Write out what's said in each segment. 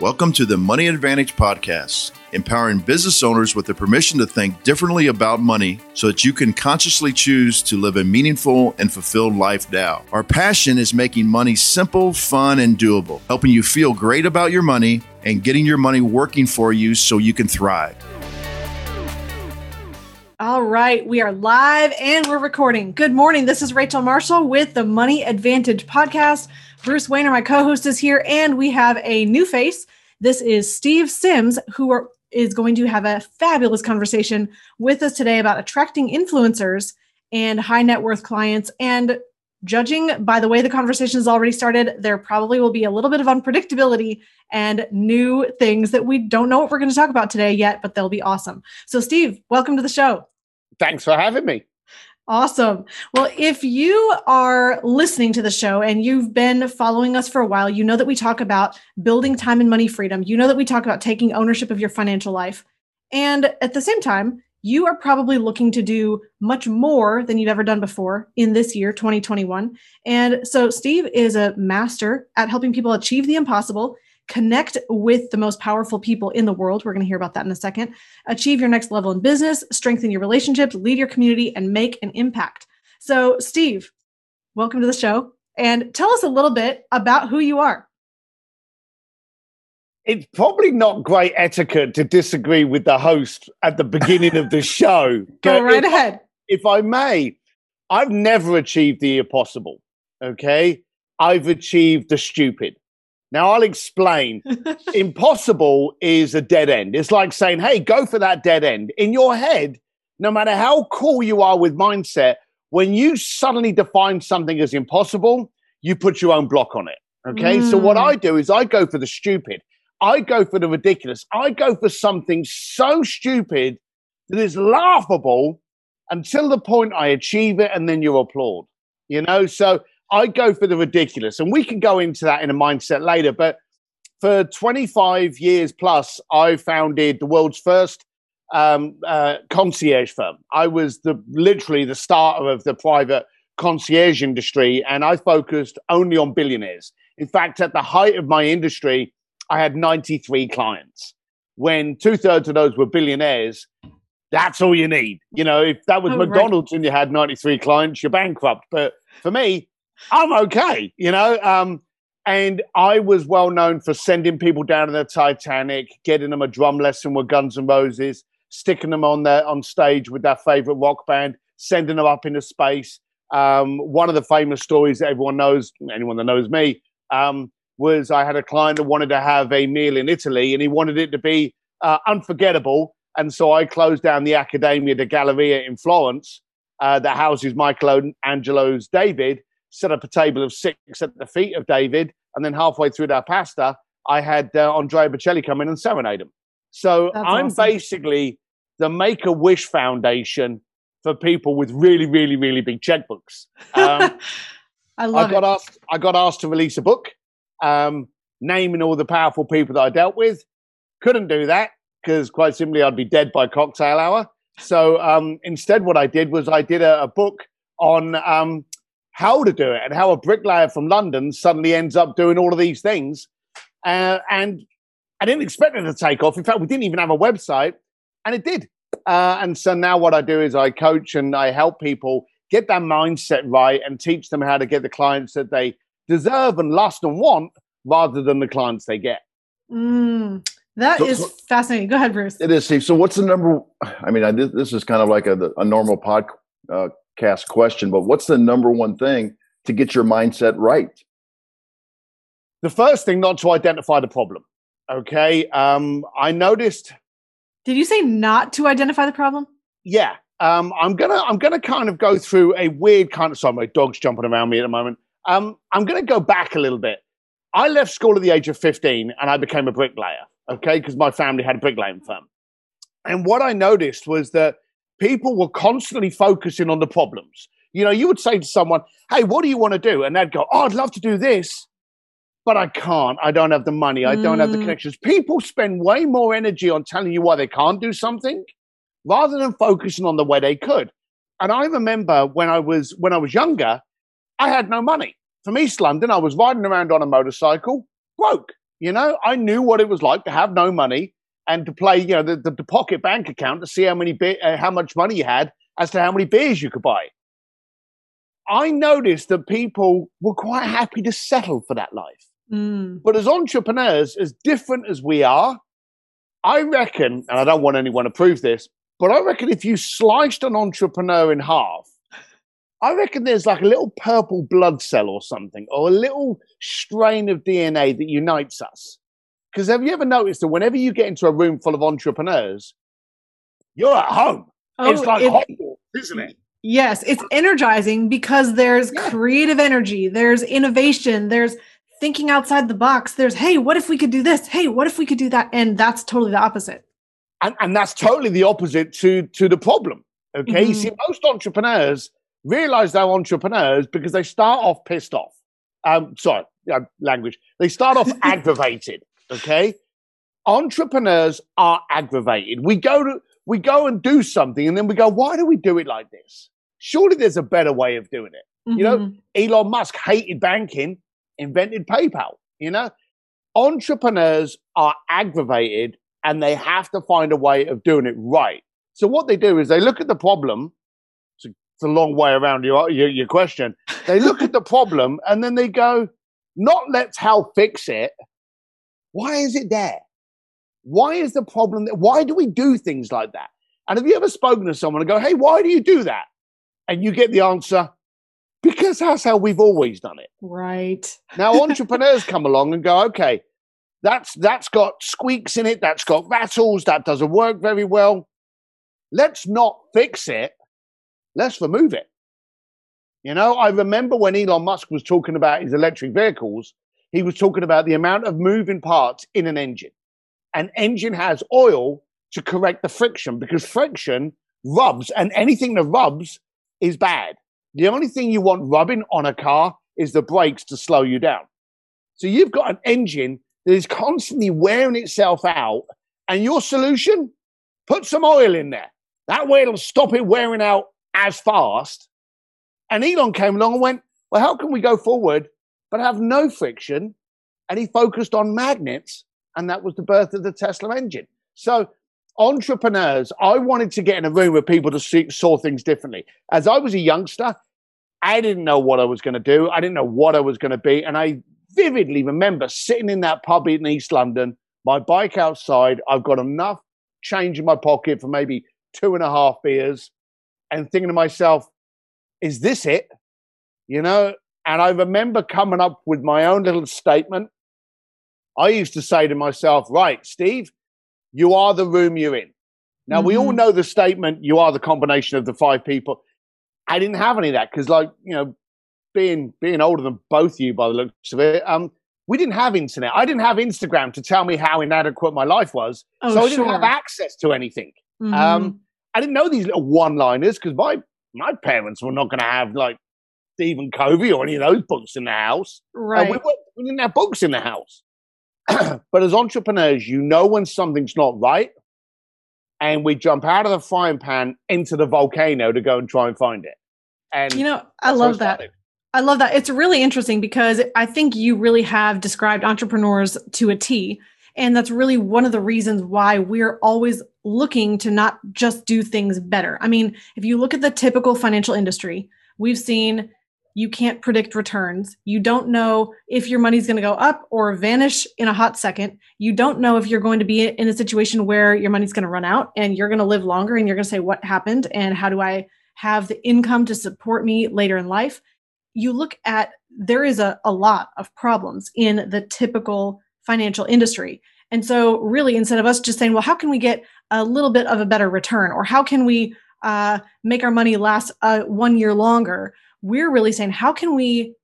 Welcome to the Money Advantage Podcast, empowering business owners with the permission to think differently about money so that you can consciously choose to live a meaningful and fulfilled life now. Our passion is making money simple, fun, and doable, helping you feel great about your money and getting your money working for you so you can thrive. All right, we are live and we're recording. Good morning. This is Rachel Marshall with the Money Advantage podcast. Bruce Wehner, my co host, is here, and we have a new face. This is Steve Sims, who are, is going to have a fabulous conversation with us today about attracting influencers and high net worth clients. And judging by the way the conversation has already started, there probably will be a little bit of unpredictability and new things that we don't know what we're going to talk about today yet, but they'll be awesome. So, Steve, welcome to the show. Thanks for having me. Awesome. Well, if you are listening to the show and you've been following us for a while, you know that we talk about building time and money freedom. You know that we talk about taking ownership of your financial life. And at the same time, you are probably looking to do much more than you've ever done before in this year, 2021. And so, Steve is a master at helping people achieve the impossible connect with the most powerful people in the world. We're going to hear about that in a second. Achieve your next level in business, strengthen your relationships, lead your community, and make an impact. So, Steve, welcome to the show. And tell us a little bit about who you are. It's probably not great etiquette to disagree with the host at the beginning of the show. Go right if, ahead. If I may, I've never achieved the impossible. Okay. I've achieved the stupid. Now I'll explain. Impossible is a dead end. It's like saying, hey, go for that dead end. In your head, no matter how cool you are with mindset, when you suddenly define something as impossible, you put your own block on it. Okay. Mm. So what I do is I go for the stupid. I go for the ridiculous. I go for something so stupid that is laughable until the point I achieve it and then you applaud. You know, so I go for the ridiculous, and we can go into that in a mindset later. But for 25 years plus, I founded the world's first um, uh, concierge firm. I was the literally the starter of the private concierge industry, and I focused only on billionaires. In fact, at the height of my industry, I had 93 clients. When two thirds of those were billionaires, that's all you need. You know, if that was oh, McDonald's right. and you had 93 clients, you're bankrupt. But for me, I'm okay, you know. Um, and I was well known for sending people down to the Titanic, getting them a drum lesson with Guns N' Roses, sticking them on their on stage with their favorite rock band, sending them up into space. Um, one of the famous stories that everyone knows, anyone that knows me, um, was I had a client that wanted to have a meal in Italy, and he wanted it to be uh, unforgettable. And so I closed down the Accademia de Galleria in Florence uh, that houses Michelangelo's David set up a table of six at the feet of David, and then halfway through that pasta, I had uh, Andrea Bocelli come in and serenade him. So That's I'm awesome. basically the Make a Wish Foundation for people with really, really, really big checkbooks. Um, I love I got it. asked. I got asked to release a book, um, naming all the powerful people that I dealt with. Couldn't do that because, quite simply, I'd be dead by cocktail hour. So um, instead, what I did was I did a, a book on um, how to do it and how a bricklayer from London suddenly ends up doing all of these things. Uh, and I didn't expect it to take off. In fact, we didn't even have a website, and it did. Uh, and so now what I do is I coach and I help people get that mindset right and teach them how to get the clients that they deserve and lust and want rather than the clients they get. Mm, that so, is so fascinating. Go ahead, Bruce. It is, Steve. So, what's the number? I mean, I, this is kind of like a, a normal pod, uh, cast question, but what's the number one thing to get your mindset right? The first thing, not to identify the problem. Okay. Um, I noticed. Did you say not to identify the problem? Yeah. Um, I'm gonna I'm gonna kind of go through a weird kind of sorry, my dog's jumping around me at the moment. Um, I'm gonna go back a little bit. I left school at the age of 15 and I became a bricklayer, okay, because my family had a bricklaying firm. And what I noticed was that people were constantly focusing on the problems. You know, you would say to someone, Hey, what do you want to do? And they'd go, Oh, I'd love to do this, but I can't. I don't have the money. I don't have the mm. connections. People spend way more energy on telling you why they can't do something rather than focusing on the way they could. And I remember when I was when I was younger, I had no money. From East London, I was riding around on a motorcycle, broke. You know, I knew what it was like to have no money and to play, you know, the, the, the pocket bank account to see how many be- uh, how much money you had as to how many beers you could buy. I noticed that people were quite happy to settle for that life. Mm. But as entrepreneurs, as different as we are, I reckon, and I don't want anyone to prove this, but I reckon if you sliced an entrepreneur in half, I reckon there's like a little purple blood cell or something, or a little strain of DNA that unites us. Because have you ever noticed that whenever you get into a room full of entrepreneurs, you're at home? Oh, it's like it- isn't it? Yes, it's energizing because there's Yeah. creative energy, there's innovation, there's thinking outside the box. There's, hey, what if we could do this? Hey, what if we could do that? And that's totally the opposite. and, and that's totally the opposite to to the problem. Okay, you Mhm. see, most entrepreneurs realize they're entrepreneurs because they start off pissed off. Um, sorry, uh, language. They start off aggravated. Okay, entrepreneurs are aggravated. We go to we go and do something, and then we go, why do we do it like this? Surely there's a better way of doing it. You know, Mhm. Elon Musk hated banking, invented PayPal. You know, entrepreneurs are aggravated and they have to find a way of doing it right. So what they do is they look at the problem. It's a, it's a long way around your, your your question. They look at the problem and then they go, not let's how fix it. Why is it there? Why is the problem there? Why do we do things like that? And have you ever spoken to someone and go, hey, why do you do that? And you get the answer, because that's how we've always done it. right. Now entrepreneurs come along and go, okay, that's that's got squeaks in it, that's got rattles, that doesn't work very well. Let's not fix it. Let's remove it. You know, I remember when Elon Musk was talking about his electric vehicles, he was talking about the amount of moving parts in an engine. An engine has oil to correct the friction because friction rubs, and anything that rubs is bad. The only thing you want rubbing on a car is the brakes to slow you down. So you've got an engine that is constantly wearing itself out, and your solution, put some oil in there. That way it'll stop it wearing out as fast. And Elon came along and went, Well, how can we go forward but have no friction? And he focused on magnets, and that was the birth of the Tesla engine. So, entrepreneurs, I wanted to get in a room with people to see, saw things differently. As I was a youngster, I didn't know what I was going to do. I didn't know what I was going to be. And I vividly remember sitting in that pub in East London, my bike outside. I've got enough change in my pocket for maybe two and a half beers and thinking to myself, is this it? You know? And I remember coming up with my own little statement. I used to say to myself, right, Steve, you are the room you're in. Now, we all Mhm. know the statement, you are the combination of the five people. I didn't have any of that because, like, you know, being being older than both of you by the looks of it, um, we didn't have internet. I didn't have Instagram to tell me how inadequate my life was. Oh, so I didn't sure. have access to anything. Mhm. Um, I didn't know these little one-liners because my my parents were not going to have like Stephen Covey or any of those books in the house. Right. we, we didn't have books in the house. but as entrepreneurs, you know when something's not right, and we jump out of the frying pan into the volcano to go and try and find it. And you know, I love that. started. I love that. It's really interesting because I think you really have described entrepreneurs to a T. And that's really one of the reasons why we're always looking to not just do things better. I mean, if you look at the typical financial industry, we've seen you can't predict returns. You don't know if your money's going to go up or vanish in a hot second. You don't know if you're going to be in a situation where your money's going to run out and you're going to live longer and you're going to say, What happened? And how do I have the income to support me later in life? you look at there is a, a lot of problems in the typical financial industry and so really instead of us just saying well how can we get a little bit of a better return or how can we uh, make our money last uh, one year longer we're really saying how can we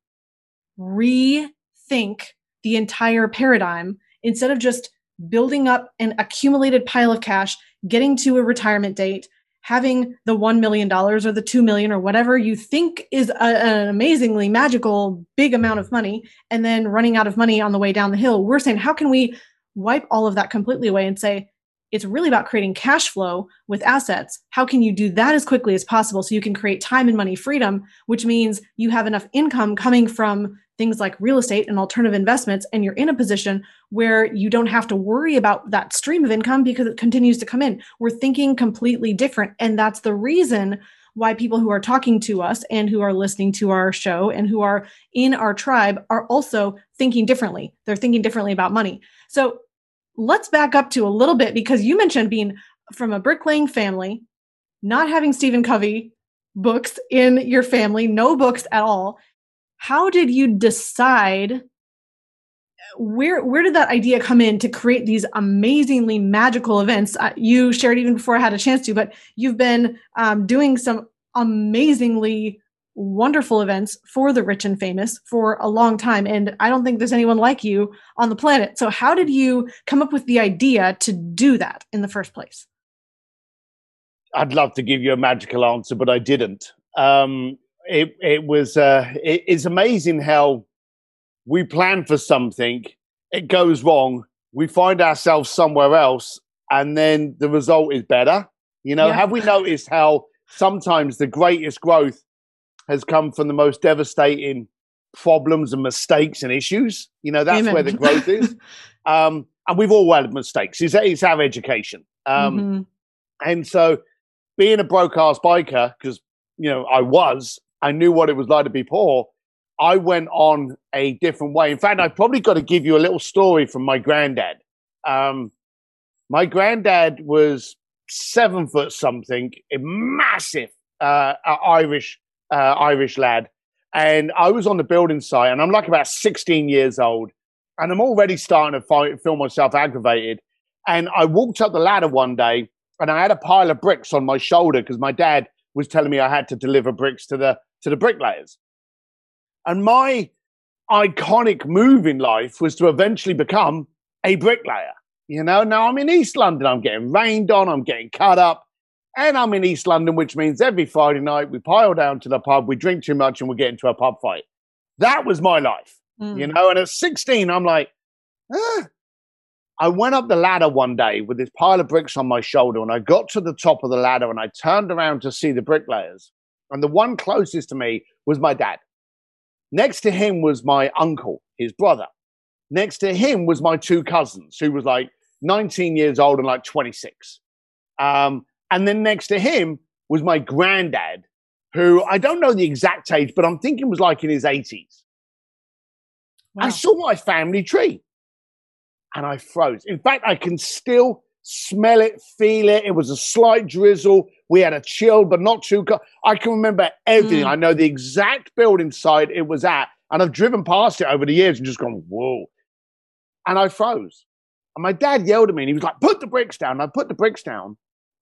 rethink the entire paradigm instead of just building up an accumulated pile of cash getting to a retirement date having the $1 million or the 2 million or whatever you think is a, an amazingly magical big amount of money and then running out of money on the way down the hill? We're saying how can we wipe all of that completely away and say it's really about creating cash flow with assets how can you do that as quickly as possible so you can create time and money freedom which means you have enough income coming from things like real estate and alternative investments, and you're in a position where you don't have to worry about that stream of income because it continues to come in. We're thinking completely different. And that's the reason why people who are talking to us and who are listening to our show and who are in our tribe are also thinking differently. They're thinking differently about money. So let's back up to a little bit because you mentioned being from a bricklaying family, not having Stephen Covey books in your family, no books at all. How did you decide where where did that idea come in to create these amazingly magical events? Uh, you shared even before i had a chance to but you've been um, doing some amazingly wonderful events for the rich and famous for a long time and i don't think there's anyone like you on the planet so how did you come up with the idea to do that in the first place i'd love to give you a magical answer but i didn't um, it it was uh, it, it's amazing how we plan for something, it goes wrong, we find ourselves somewhere else, and then the result is better. You know, yeah. have we noticed how sometimes the greatest growth has come from the most devastating problems and mistakes and issues? You know, that's Amen. where the growth is. Um, and we've all had mistakes. It's, it's our education. Um, mm-hmm. And so, being a broke ass biker, because you know I was, I knew what it was like to be poor. I went on a different way. In fact, I've probably got to give you a little story from my granddad. Um, my granddad was seven foot something, a massive uh, Irish uh, Irish lad, and I was on the building site, and I'm like about 16 years old, and I'm already starting to find, feel myself aggravated. And I walked up the ladder one day, and I had a pile of bricks on my shoulder because my dad was telling me I had to deliver bricks to the to the bricklayers. And my iconic move in life was to eventually become a bricklayer. You know, now I'm in East London, I'm getting rained on, I'm getting cut up, and I'm in East London, which means every Friday night we pile down to the pub, we drink too much, and we get into a pub fight. That was my life, mm. you know. And at 16, I'm like, ah. I went up the ladder one day with this pile of bricks on my shoulder, and I got to the top of the ladder and I turned around to see the bricklayers. And the one closest to me was my dad. Next to him was my uncle, his brother. Next to him was my two cousins, who was like 19 years old and like 26. Um, and then next to him was my granddad, who I don't know the exact age, but I'm thinking was like in his 80s. Wow. I saw my family tree and I froze. In fact, I can still smell it, feel it. It was a slight drizzle. We had a chill, but not too cold. I can remember everything. Mm. I know the exact building site it was at. And I've driven past it over the years and just gone, whoa. And I froze. And my dad yelled at me and he was like, put the bricks down. And I put the bricks down.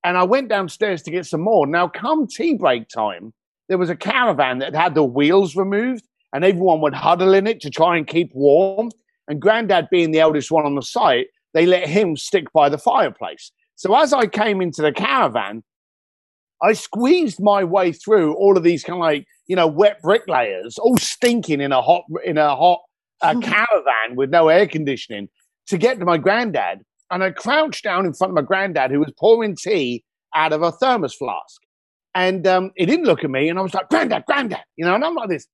And I went downstairs to get some more. Now, come tea break time, there was a caravan that had the wheels removed and everyone would huddle in it to try and keep warm. And granddad, being the eldest one on the site, they let him stick by the fireplace. So as I came into the caravan, I squeezed my way through all of these kind of like, you know, wet bricklayers, all stinking in a hot, in a hot uh, caravan with no air conditioning to get to my granddad. And I crouched down in front of my granddad who was pouring tea out of a thermos flask. And um, he didn't look at me. And I was like, Granddad, Granddad, you know, and I'm like this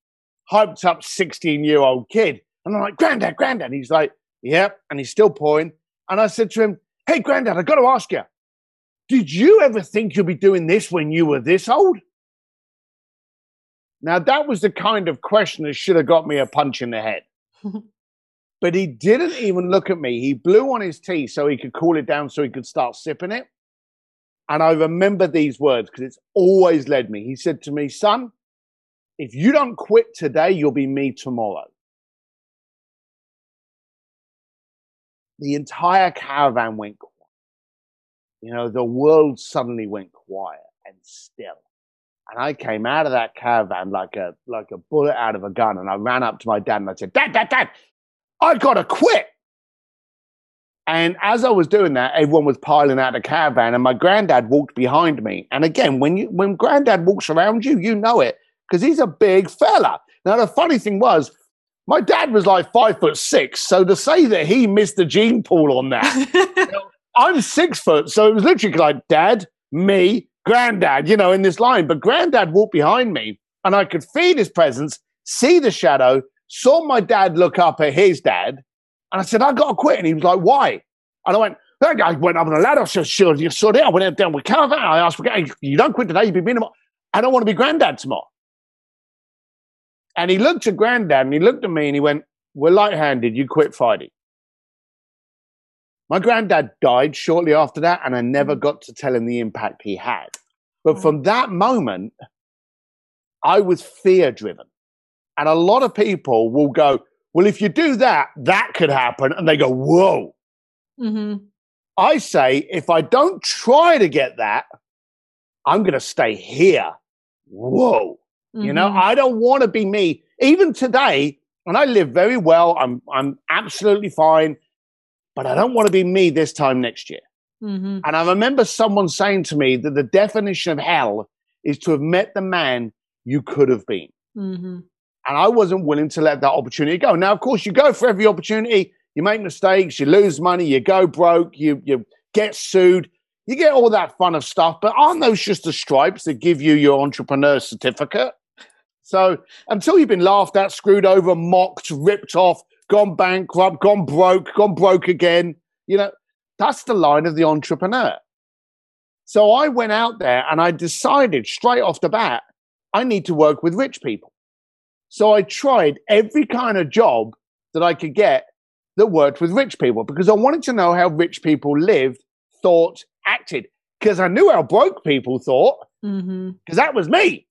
hyped up 16 year old kid. And I'm like, Granddad, Granddad. And he's like, Yep. And he's still pouring. And I said to him, Hey, Granddad, I got to ask you, did you ever think you'd be doing this when you were this old? Now, that was the kind of question that should have got me a punch in the head. but he didn't even look at me. He blew on his tea so he could cool it down so he could start sipping it. And I remember these words because it's always led me. He said to me, Son, if you don't quit today, you'll be me tomorrow. the entire caravan went quiet. You know, the world suddenly went quiet and still. And I came out of that caravan like a like a bullet out of a gun, and I ran up to my dad and I said, "Dad, Dad, Dad, I gotta quit." And as I was doing that, everyone was piling out the caravan, and my granddad walked behind me. And again, when you when granddad walks around you, you know it because he's a big fella. Now the funny thing was, my dad was like five foot six, so to say that he missed the gene pool on that, you know, I'm six foot, so it was literally like dad, me, granddad, you know, in this line. But granddad walked behind me, and I could feel his presence, see the shadow, saw my dad look up at his dad, and I said, I got to quit. And he was like, why? And I went, that guy went up on the ladder. I said, sure, you saw it. I went down with Calvin. I asked, you don't quit today, you've been minimum. I don't want to be granddad tomorrow. And he looked at granddad and he looked at me and he went, We're light handed. You quit fighting. My granddad died shortly after that, and I never got to tell him the impact he had. But mm. from that moment, I was fear driven. And a lot of people will go, Well, if you do that, that could happen. And they go, Whoa. Mm-hmm. I say, if I don't try to get that, I'm going to stay here. Whoa. You know, Mhm. I don't want to be me. Even today, and I live very well, I'm I'm absolutely fine, but I don't want to be me this time next year. Mhm. And I remember someone saying to me that the definition of hell is to have met the man you could have been. Mhm. And I wasn't willing to let that opportunity go. Now, of course, you go for every opportunity, you make mistakes, you lose money, you go broke, you you get sued, you get all that fun of stuff. But aren't those just the stripes that give you your entrepreneur certificate? So until you've been laughed at, screwed over, mocked, ripped off, gone bankrupt, gone broke, gone broke again, you know, that's the line of the entrepreneur. So I went out there and I decided straight off the bat, I need to work with rich people. So I tried every kind of job that I could get that worked with rich people because I wanted to know how rich people lived, thought, acted. Because I knew how broke people thought, because that was me.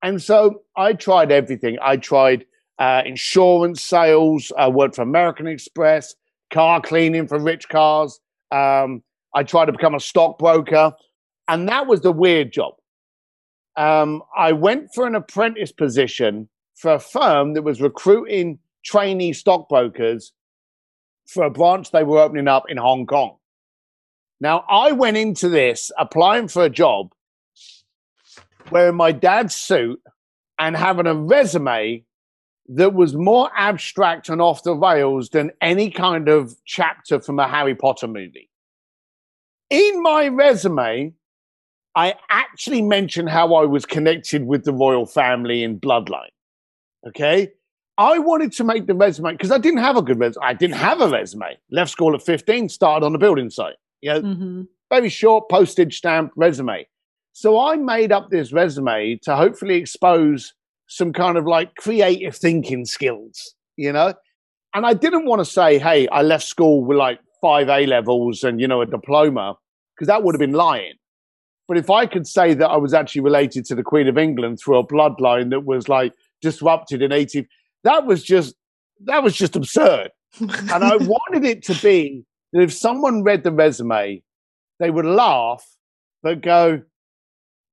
And so I tried everything. I tried uh, insurance sales, I worked for American Express, car cleaning for rich cars. Um, I tried to become a stockbroker. And that was the weird job. Um, I went for an apprentice position for a firm that was recruiting trainee stockbrokers for a branch they were opening up in Hong Kong. Now, I went into this applying for a job wearing my dad's suit and having a resume that was more abstract and off the rails than any kind of chapter from a Harry Potter movie. In my resume, I actually mentioned how I was connected with the royal family in bloodline. Okay. I wanted to make the resume because I didn't have a good resume. I didn't have a resume. Left school at 15, started on a building site. You know, Mhm. very short postage stamp resume. So I made up this resume to hopefully expose some kind of like creative thinking skills, you know? And I didn't want to say, hey, I left school with like five A levels and, you know, a diploma, because that would have been lying. But if I could say that I was actually related to the Queen of England through a bloodline that was like disrupted in 18, that was just, that was just absurd. And I wanted it to be that if someone read the resume, they would laugh, but go,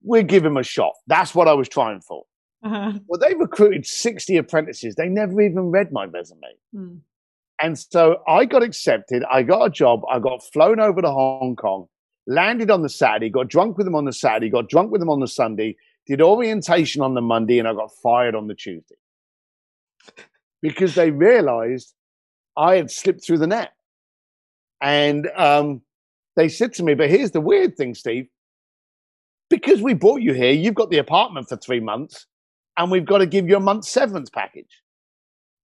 we'll give him a shot. That's what I was trying for. Uh-huh. Well, they recruited 60 apprentices. They never even read my resume. Mm. And so I got accepted. I got a job. I got flown over to Hong Kong, landed on the Saturday, got drunk with them on the Saturday, got drunk with them on the Sunday, did orientation on the Monday, and I got fired on the Tuesday because they realized I had slipped through the net. And um, they said to me, But here's the weird thing, Steve. Because we brought you here, you've got the apartment for three months, and we've got to give you a month's severance package.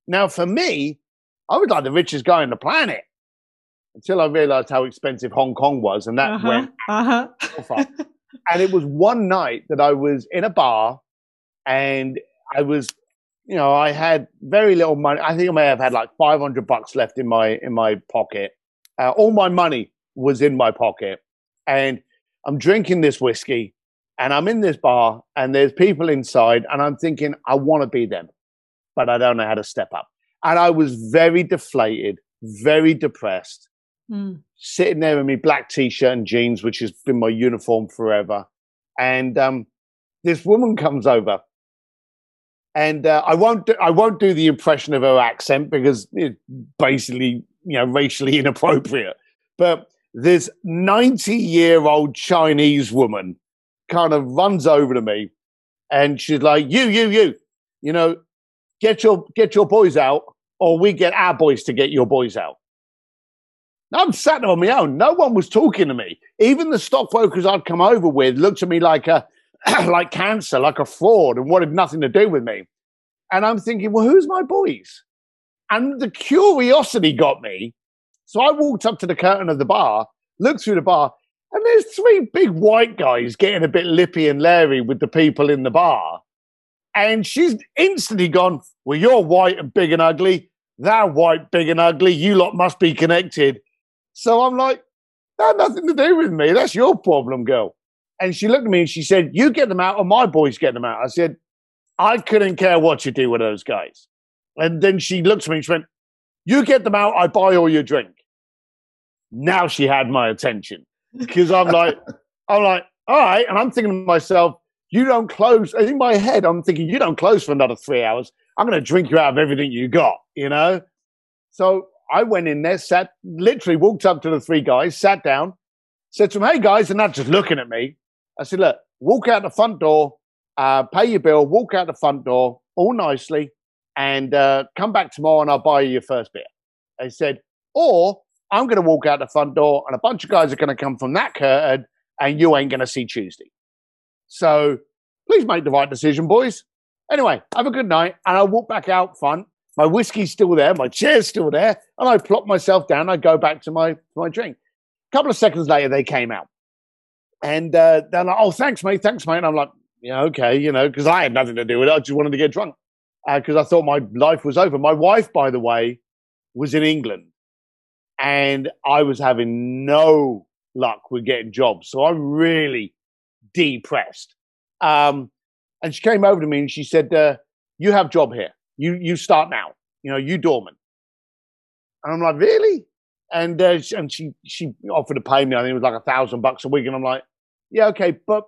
Now, for me, I was like the richest guy on the planet until I realized how expensive Hong Kong was, and that Uh-huh. went Uh-huh. and it was one night that I was in a bar, and I was, you know, I had very little money. I think I may have had like five hundred bucks left in my in my pocket. Uh, all my money was in my pocket, and I'm drinking this whiskey, and I'm in this bar, and there's people inside, and I'm thinking, I want to be them, but I don't know how to step up. And I was very deflated, very depressed Mm. sitting there in my black t-shirt and jeans, which has been my uniform forever. And um, this woman comes over, and uh, I won't do, I won't do the impression of her accent because it's basically you know racially inappropriate. But this ninety year old Chinese woman kind of runs over to me, and she's like, "You, you, you, you know, get your get your boys out, or we get our boys to get your boys out." I'm sat on my own. No one was talking to me. Even the stockbrokers I'd come over with looked at me like a like cancer, like a fraud, and wanted nothing to do with me. And I'm thinking, well, who's my boys? And the curiosity got me. So I walked up to the curtain of the bar, looked through the bar, and there's three big white guys getting a bit lippy and leery with the people in the bar. And she's instantly gone, Well, you're white and big and ugly. They're white, big and ugly. You lot must be connected. So I'm like, That had nothing to do with me. That's your problem, girl. And she looked at me and she said, You get them out, or my boys get them out. I said, I couldn't care what you do with those guys. And then she looked at me and she went, You get them out, I buy all your drink. Now she had my attention. Because I'm like, I'm like, all right. And I'm thinking to myself, you don't close. In my head, I'm thinking, you don't close for another three hours. I'm going to drink you out of everything you got, you know? So I went in there, sat, literally walked up to the three guys, sat down, said to them, hey guys, and they're not just looking at me. I said, look, walk out the front door, uh, pay your bill, walk out the front door all nicely, and uh, come back tomorrow and I'll buy you your first beer. They said, or I'm going to walk out the front door and a bunch of guys are going to come from that curtain and you ain't going to see Tuesday. So please make the right decision, boys. Anyway, have a good night. And I walk back out front. My whiskey's still there, my chair's still there, and I plop myself down. I go back to my my drink. A couple of seconds later, they came out, and uh, they're like, "Oh, thanks, mate, thanks, mate." And I'm like, "Yeah, okay, you know," because I had nothing to do with it. I just wanted to get drunk because uh, I thought my life was over. My wife, by the way, was in England, and I was having no luck with getting jobs, so I'm really depressed. Um, and she came over to me and she said, uh, "You have job here. You you start now. You know, you doorman." And I'm like, "Really?" And uh, and she she offered to pay me. I think it was like a thousand bucks a week. And I'm like, "Yeah, okay." But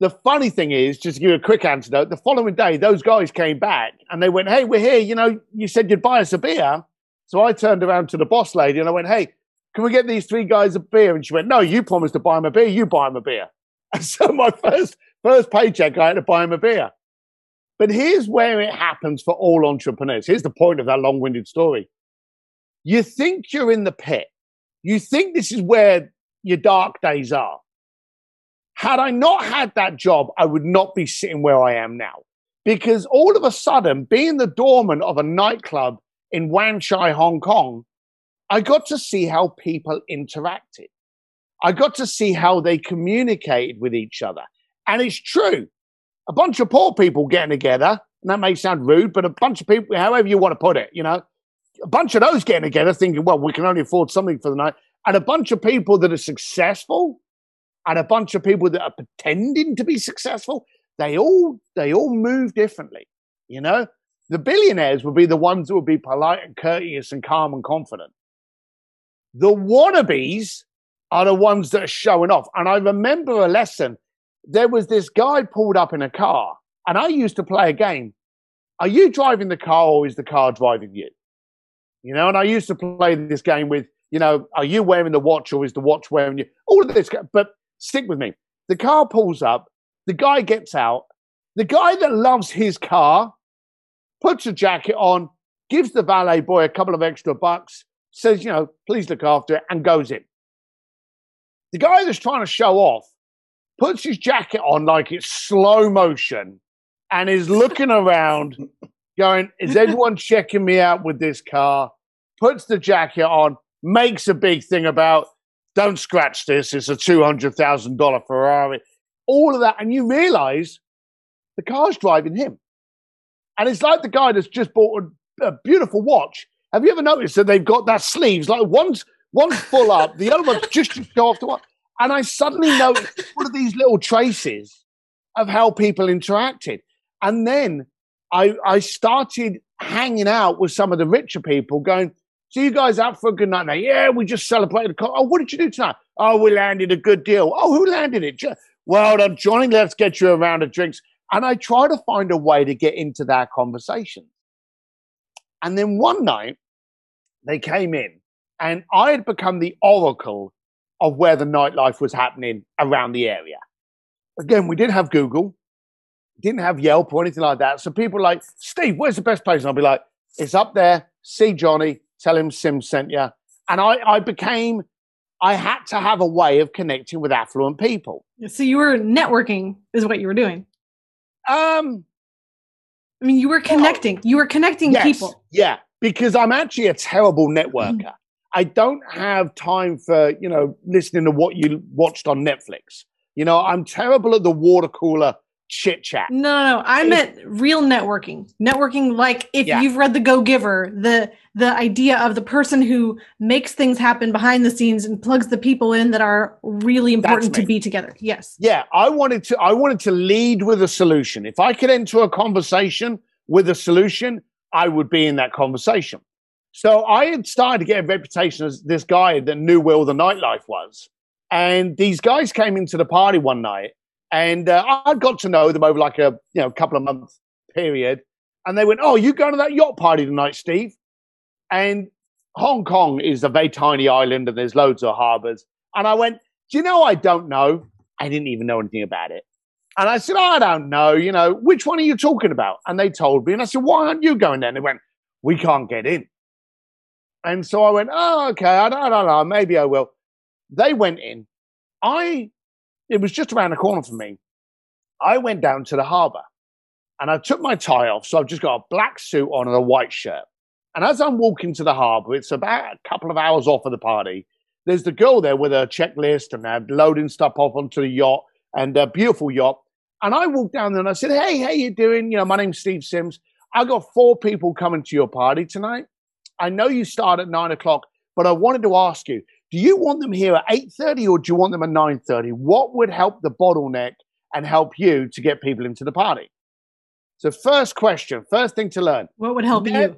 the funny thing is, just to give you a quick antidote, the following day, those guys came back and they went, "Hey, we're here. You know, you said you'd buy us a beer." So I turned around to the boss lady and I went, "Hey, can we get these three guys a beer?" And she went, "No, you promised to buy them a beer. You buy them a beer." And so my first first paycheck, I had to buy him a beer. But here's where it happens for all entrepreneurs. Here's the point of that long winded story. You think you're in the pit, you think this is where your dark days are. Had I not had that job, I would not be sitting where I am now. Because all of a sudden, being the doorman of a nightclub in Wan Chai, Hong Kong, I got to see how people interacted. I got to see how they communicated with each other. And it's true. A bunch of poor people getting together, and that may sound rude, but a bunch of people, however you want to put it, you know, a bunch of those getting together thinking, well, we can only afford something for the night. And a bunch of people that are successful and a bunch of people that are pretending to be successful, they all they all move differently. You know, the billionaires will be the ones that will be polite and courteous and calm and confident. The wannabes are the ones that are showing off. And I remember a lesson there was this guy pulled up in a car, and I used to play a game. Are you driving the car or is the car driving you? You know, and I used to play this game with, you know, are you wearing the watch or is the watch wearing you? All of this, but stick with me. The car pulls up, the guy gets out, the guy that loves his car puts a jacket on, gives the valet boy a couple of extra bucks, says, you know, please look after it, and goes in. The guy that's trying to show off puts his jacket on like it's slow motion and is looking around going, Is everyone checking me out with this car? Puts the jacket on, makes a big thing about, Don't scratch this. It's a $200,000 Ferrari. All of that. And you realize the car's driving him. And it's like the guy that's just bought a, a beautiful watch. Have you ever noticed that they've got that sleeves? Like one's one's full up, the other one's just to go off the one. And I suddenly noticed one of these little traces of how people interacted. And then I, I started hanging out with some of the richer people going, so you guys out for a good night now? Yeah, we just celebrated. a Oh, what did you do tonight? Oh, we landed a good deal. Oh, who landed it? Well done, Johnny. Let's get you a round of drinks. And I try to find a way to get into that conversation. And then one night they came in and I had become the oracle of where the nightlife was happening around the area. Again, we didn't have Google, didn't have Yelp or anything like that. So people like, Steve, where's the best place? And I'll be like, it's up there. See Johnny, tell him Sim sent you. And I, I became, I had to have a way of connecting with affluent people. So you were networking, is what you were doing. Um, I mean, you were connecting. You were connecting Yes, people. Yeah, because I'm actually a terrible networker. I don't have time for, you know, listening to what you watched on Netflix. You know, I'm terrible at the water cooler chit chat. No, no, no. I If- meant real networking. Networking, like if Yeah. you've read The Go Giver, the the idea of the person who makes things happen behind the scenes and plugs the people in that are really important to be together. Yes. Yeah, I wanted to I wanted to lead with a solution. If I could enter a conversation with a solution, I would be in that conversation. So I had started to get a reputation as this guy that knew where all the nightlife was. And these guys came into the party one night and uh, I got to know them over like a you know couple of months period. And they went, "Oh, you going to that yacht party tonight, Steve?" And Hong Kong is a very tiny island, and there's loads of harbors. And I went, "Do you know? I don't know. I didn't even know anything about it." And I said, "I don't know. You know, which one are you talking about?" And they told me, and I said, "Why aren't you going there?" And they went, "We can't get in." And so I went, "Oh, okay. I don't, I don't know. Maybe I will." They went in. I, it was just around the corner for me. I went down to the harbour and I took my tie off. So I've just got a black suit on and a white shirt. And as I'm walking to the harbour, it's about a couple of hours off of the party. There's the girl there with a checklist and they're loading stuff off onto the yacht and a beautiful yacht. And I walked down there and I said, Hey, how you doing? You know, my name's Steve Sims. I've got four people coming to your party tonight. I know you start at nine o'clock, but I wanted to ask you, do you want them here at 8.30 or do you want them at 9.30? What would help the bottleneck and help you to get people into the party? So first question, first thing to learn. What would help you?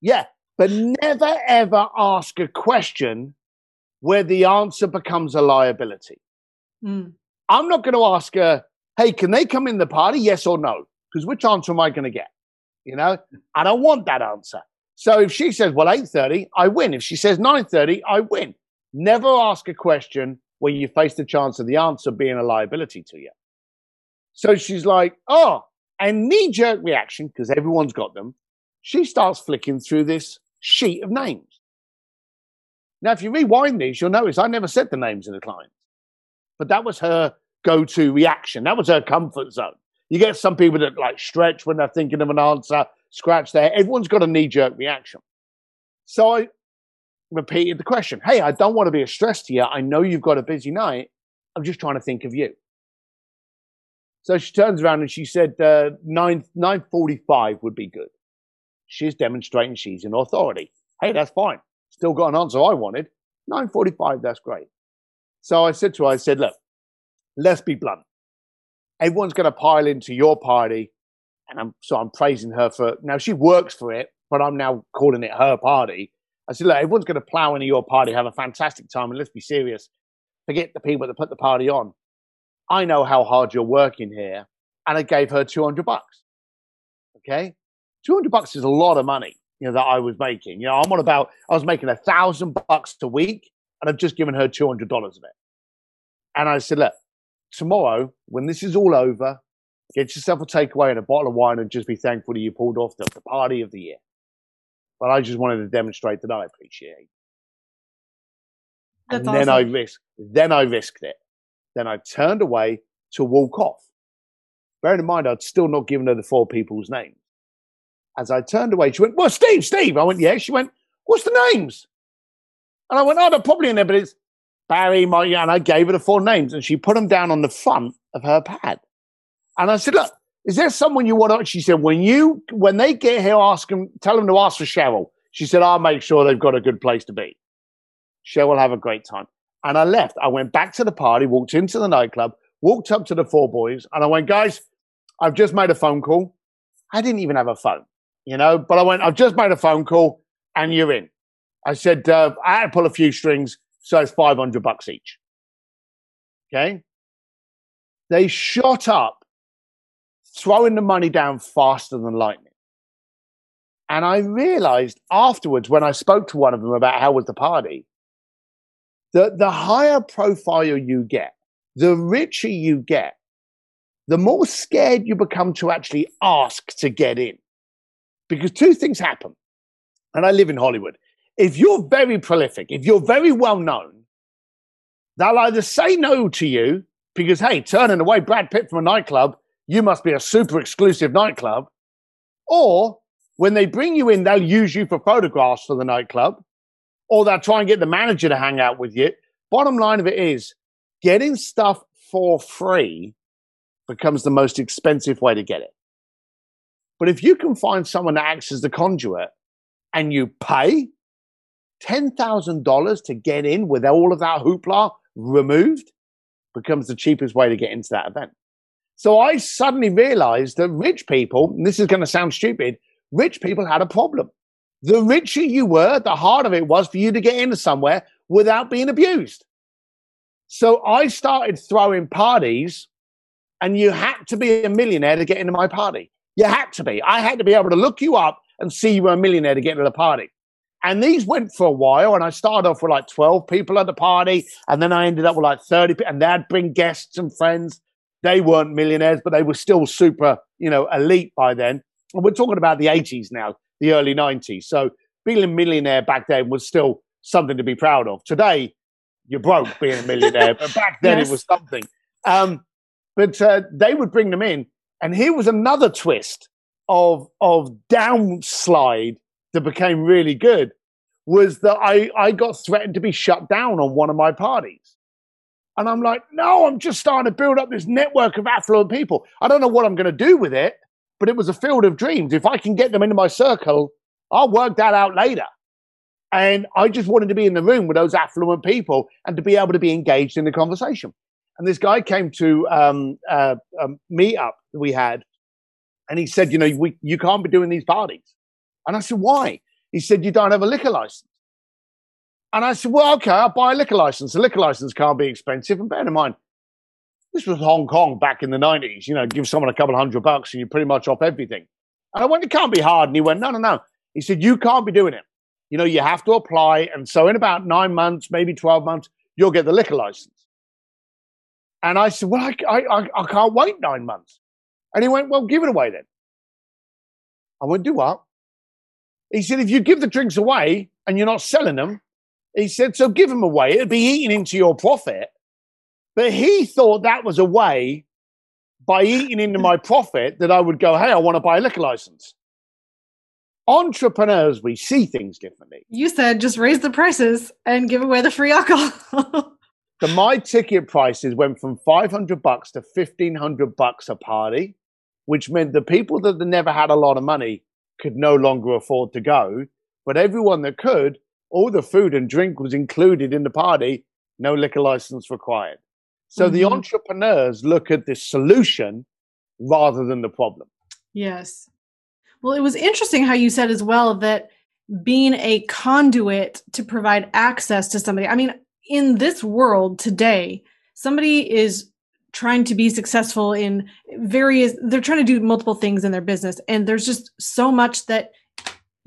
Yeah, but never ever ask a question where the answer becomes a liability. Mm. I'm not going to ask her, hey, can they come in the party? Yes or no? Because which answer am I going to get? You know, I don't want that answer. So if she says, well, 8.30, I win. If she says 9.30, I win. Never ask a question where you face the chance of the answer being a liability to you. So she's like, oh, and knee jerk reaction, because everyone's got them. She starts flicking through this sheet of names. Now, if you rewind these, you'll notice I never said the names of the clients, but that was her go to reaction. That was her comfort zone. You get some people that like stretch when they're thinking of an answer, scratch there. Everyone's got a knee jerk reaction. So I repeated the question Hey, I don't want to be a stress to you. I know you've got a busy night. I'm just trying to think of you. So she turns around and she said, uh, 9, 9.45 would be good. She's demonstrating she's in authority. Hey, that's fine. Still got an answer I wanted. 9.45, that's great. So I said to her, I said, look, let's be blunt. Everyone's going to pile into your party. And I'm, so I'm praising her for, now she works for it, but I'm now calling it her party. I said, look, everyone's going to plow into your party, have a fantastic time, and let's be serious. Forget the people that put the party on. I know how hard you're working here. And I gave her 200 bucks. Okay. 200 bucks is a lot of money, you know, that I was making. You know, I'm on about, I was making a thousand bucks a week and I've just given her $200 of it. And I said, look, tomorrow, when this is all over, get yourself a takeaway and a bottle of wine and just be thankful that you pulled off the, the party of the year. But I just wanted to demonstrate that I appreciate. That's and then I awesome. risked, then I risked it. Then I turned away to walk off. Bearing in mind, I'd still not given her the four people's names. As I turned away, she went, Well, Steve, Steve. I went, Yeah. She went, What's the names? And I went, Oh, they're probably in there, but it's Barry, my, and I gave her the four names and she put them down on the front of her pad. And I said, Look, is there someone you want to? She said, When you, when they get here, ask them, tell them to ask for Cheryl. She said, I'll make sure they've got a good place to be. Cheryl have a great time. And I left. I went back to the party, walked into the nightclub, walked up to the four boys, and I went, guys, I've just made a phone call. I didn't even have a phone, you know, but I went, I've just made a phone call and you're in. I said, uh, I had to pull a few strings, so it's 500 bucks each. Okay. They shot up, throwing the money down faster than lightning. And I realized afterwards when I spoke to one of them about how was the party, that the higher profile you get, the richer you get, the more scared you become to actually ask to get in. Because two things happen. And I live in Hollywood. If you're very prolific, if you're very well known, they'll either say no to you because, hey, turning away Brad Pitt from a nightclub, you must be a super exclusive nightclub. Or when they bring you in, they'll use you for photographs for the nightclub, or they'll try and get the manager to hang out with you. Bottom line of it is getting stuff for free becomes the most expensive way to get it. But if you can find someone that acts as the conduit and you pay $10,000 to get in with all of that hoopla removed, becomes the cheapest way to get into that event. So I suddenly realized that rich people, this is going to sound stupid, rich people had a problem. The richer you were, the harder it was for you to get into somewhere without being abused. So I started throwing parties, and you had to be a millionaire to get into my party. You had to be. I had to be able to look you up and see you were a millionaire to get into the party. And these went for a while, and I started off with like 12 people at the party, and then I ended up with like 30 people, and they'd bring guests and friends they weren't millionaires, but they were still super, you know, elite by then. And we're talking about the 80s now, the early 90s. So being a millionaire back then was still something to be proud of. Today, you're broke being a millionaire, but back then yes. it was something. Um, but uh, they would bring them in, and here was another twist of of downslide that became really good. Was that I I got threatened to be shut down on one of my parties. And I'm like, no, I'm just starting to build up this network of affluent people. I don't know what I'm going to do with it, but it was a field of dreams. If I can get them into my circle, I'll work that out later. And I just wanted to be in the room with those affluent people and to be able to be engaged in the conversation. And this guy came to um, uh, a meetup that we had, and he said, "You know, we, you can't be doing these parties." And I said, "Why?" He said, "You don't have a liquor license." And I said, well, okay, I'll buy a liquor license. A liquor license can't be expensive. And bear in mind, this was Hong Kong back in the 90s. You know, give someone a couple hundred bucks and you're pretty much off everything. And I went, it can't be hard. And he went, no, no, no. He said, you can't be doing it. You know, you have to apply. And so in about nine months, maybe 12 months, you'll get the liquor license. And I said, well, I, I, I can't wait nine months. And he went, well, give it away then. I went, do what? He said, if you give the drinks away and you're not selling them, he said, so give them away. It'd be eating into your profit. But he thought that was a way by eating into my profit that I would go, hey, I want to buy a liquor license. Entrepreneurs, we see things differently. You said just raise the prices and give away the free alcohol. so my ticket prices went from 500 bucks to 1500 bucks a party, which meant the people that never had a lot of money could no longer afford to go. But everyone that could all the food and drink was included in the party, no liquor license required. So mm-hmm. the entrepreneurs look at the solution rather than the problem. Yes. Well, it was interesting how you said as well that being a conduit to provide access to somebody. I mean, in this world today, somebody is trying to be successful in various they're trying to do multiple things in their business and there's just so much that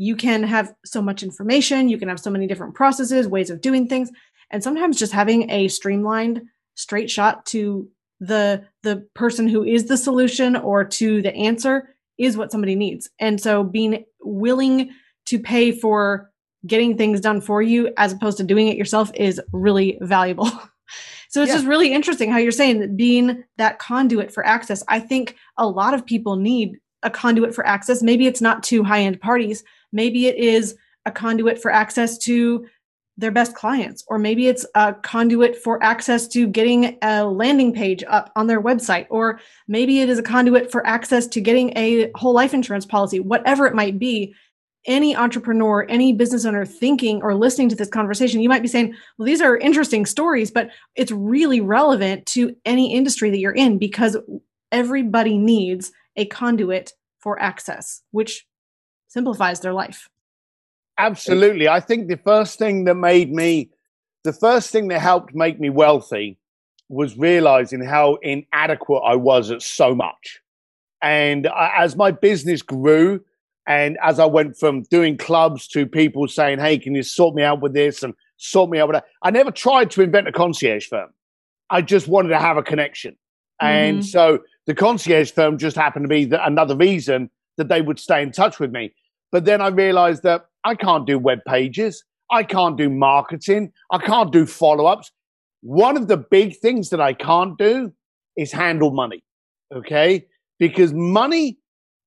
you can have so much information, you can have so many different processes, ways of doing things, and sometimes just having a streamlined straight shot to the the person who is the solution or to the answer is what somebody needs. And so being willing to pay for getting things done for you as opposed to doing it yourself is really valuable. so it's yeah. just really interesting how you're saying that being that conduit for access. I think a lot of people need a conduit for access. Maybe it's not to high end parties, Maybe it is a conduit for access to their best clients, or maybe it's a conduit for access to getting a landing page up on their website, or maybe it is a conduit for access to getting a whole life insurance policy, whatever it might be. Any entrepreneur, any business owner thinking or listening to this conversation, you might be saying, Well, these are interesting stories, but it's really relevant to any industry that you're in because everybody needs a conduit for access, which simplifies their life. Absolutely. I think the first thing that made me, the first thing that helped make me wealthy was realizing how inadequate I was at so much. And as my business grew, and as I went from doing clubs to people saying, Hey, can you sort me out with this and sort me out with that? I never tried to invent a concierge firm. I just wanted to have a connection. Mm-hmm. And so the concierge firm just happened to be the, another reason that they would stay in touch with me. But then I realized that I can't do web pages. I can't do marketing. I can't do follow ups. One of the big things that I can't do is handle money. Okay. Because money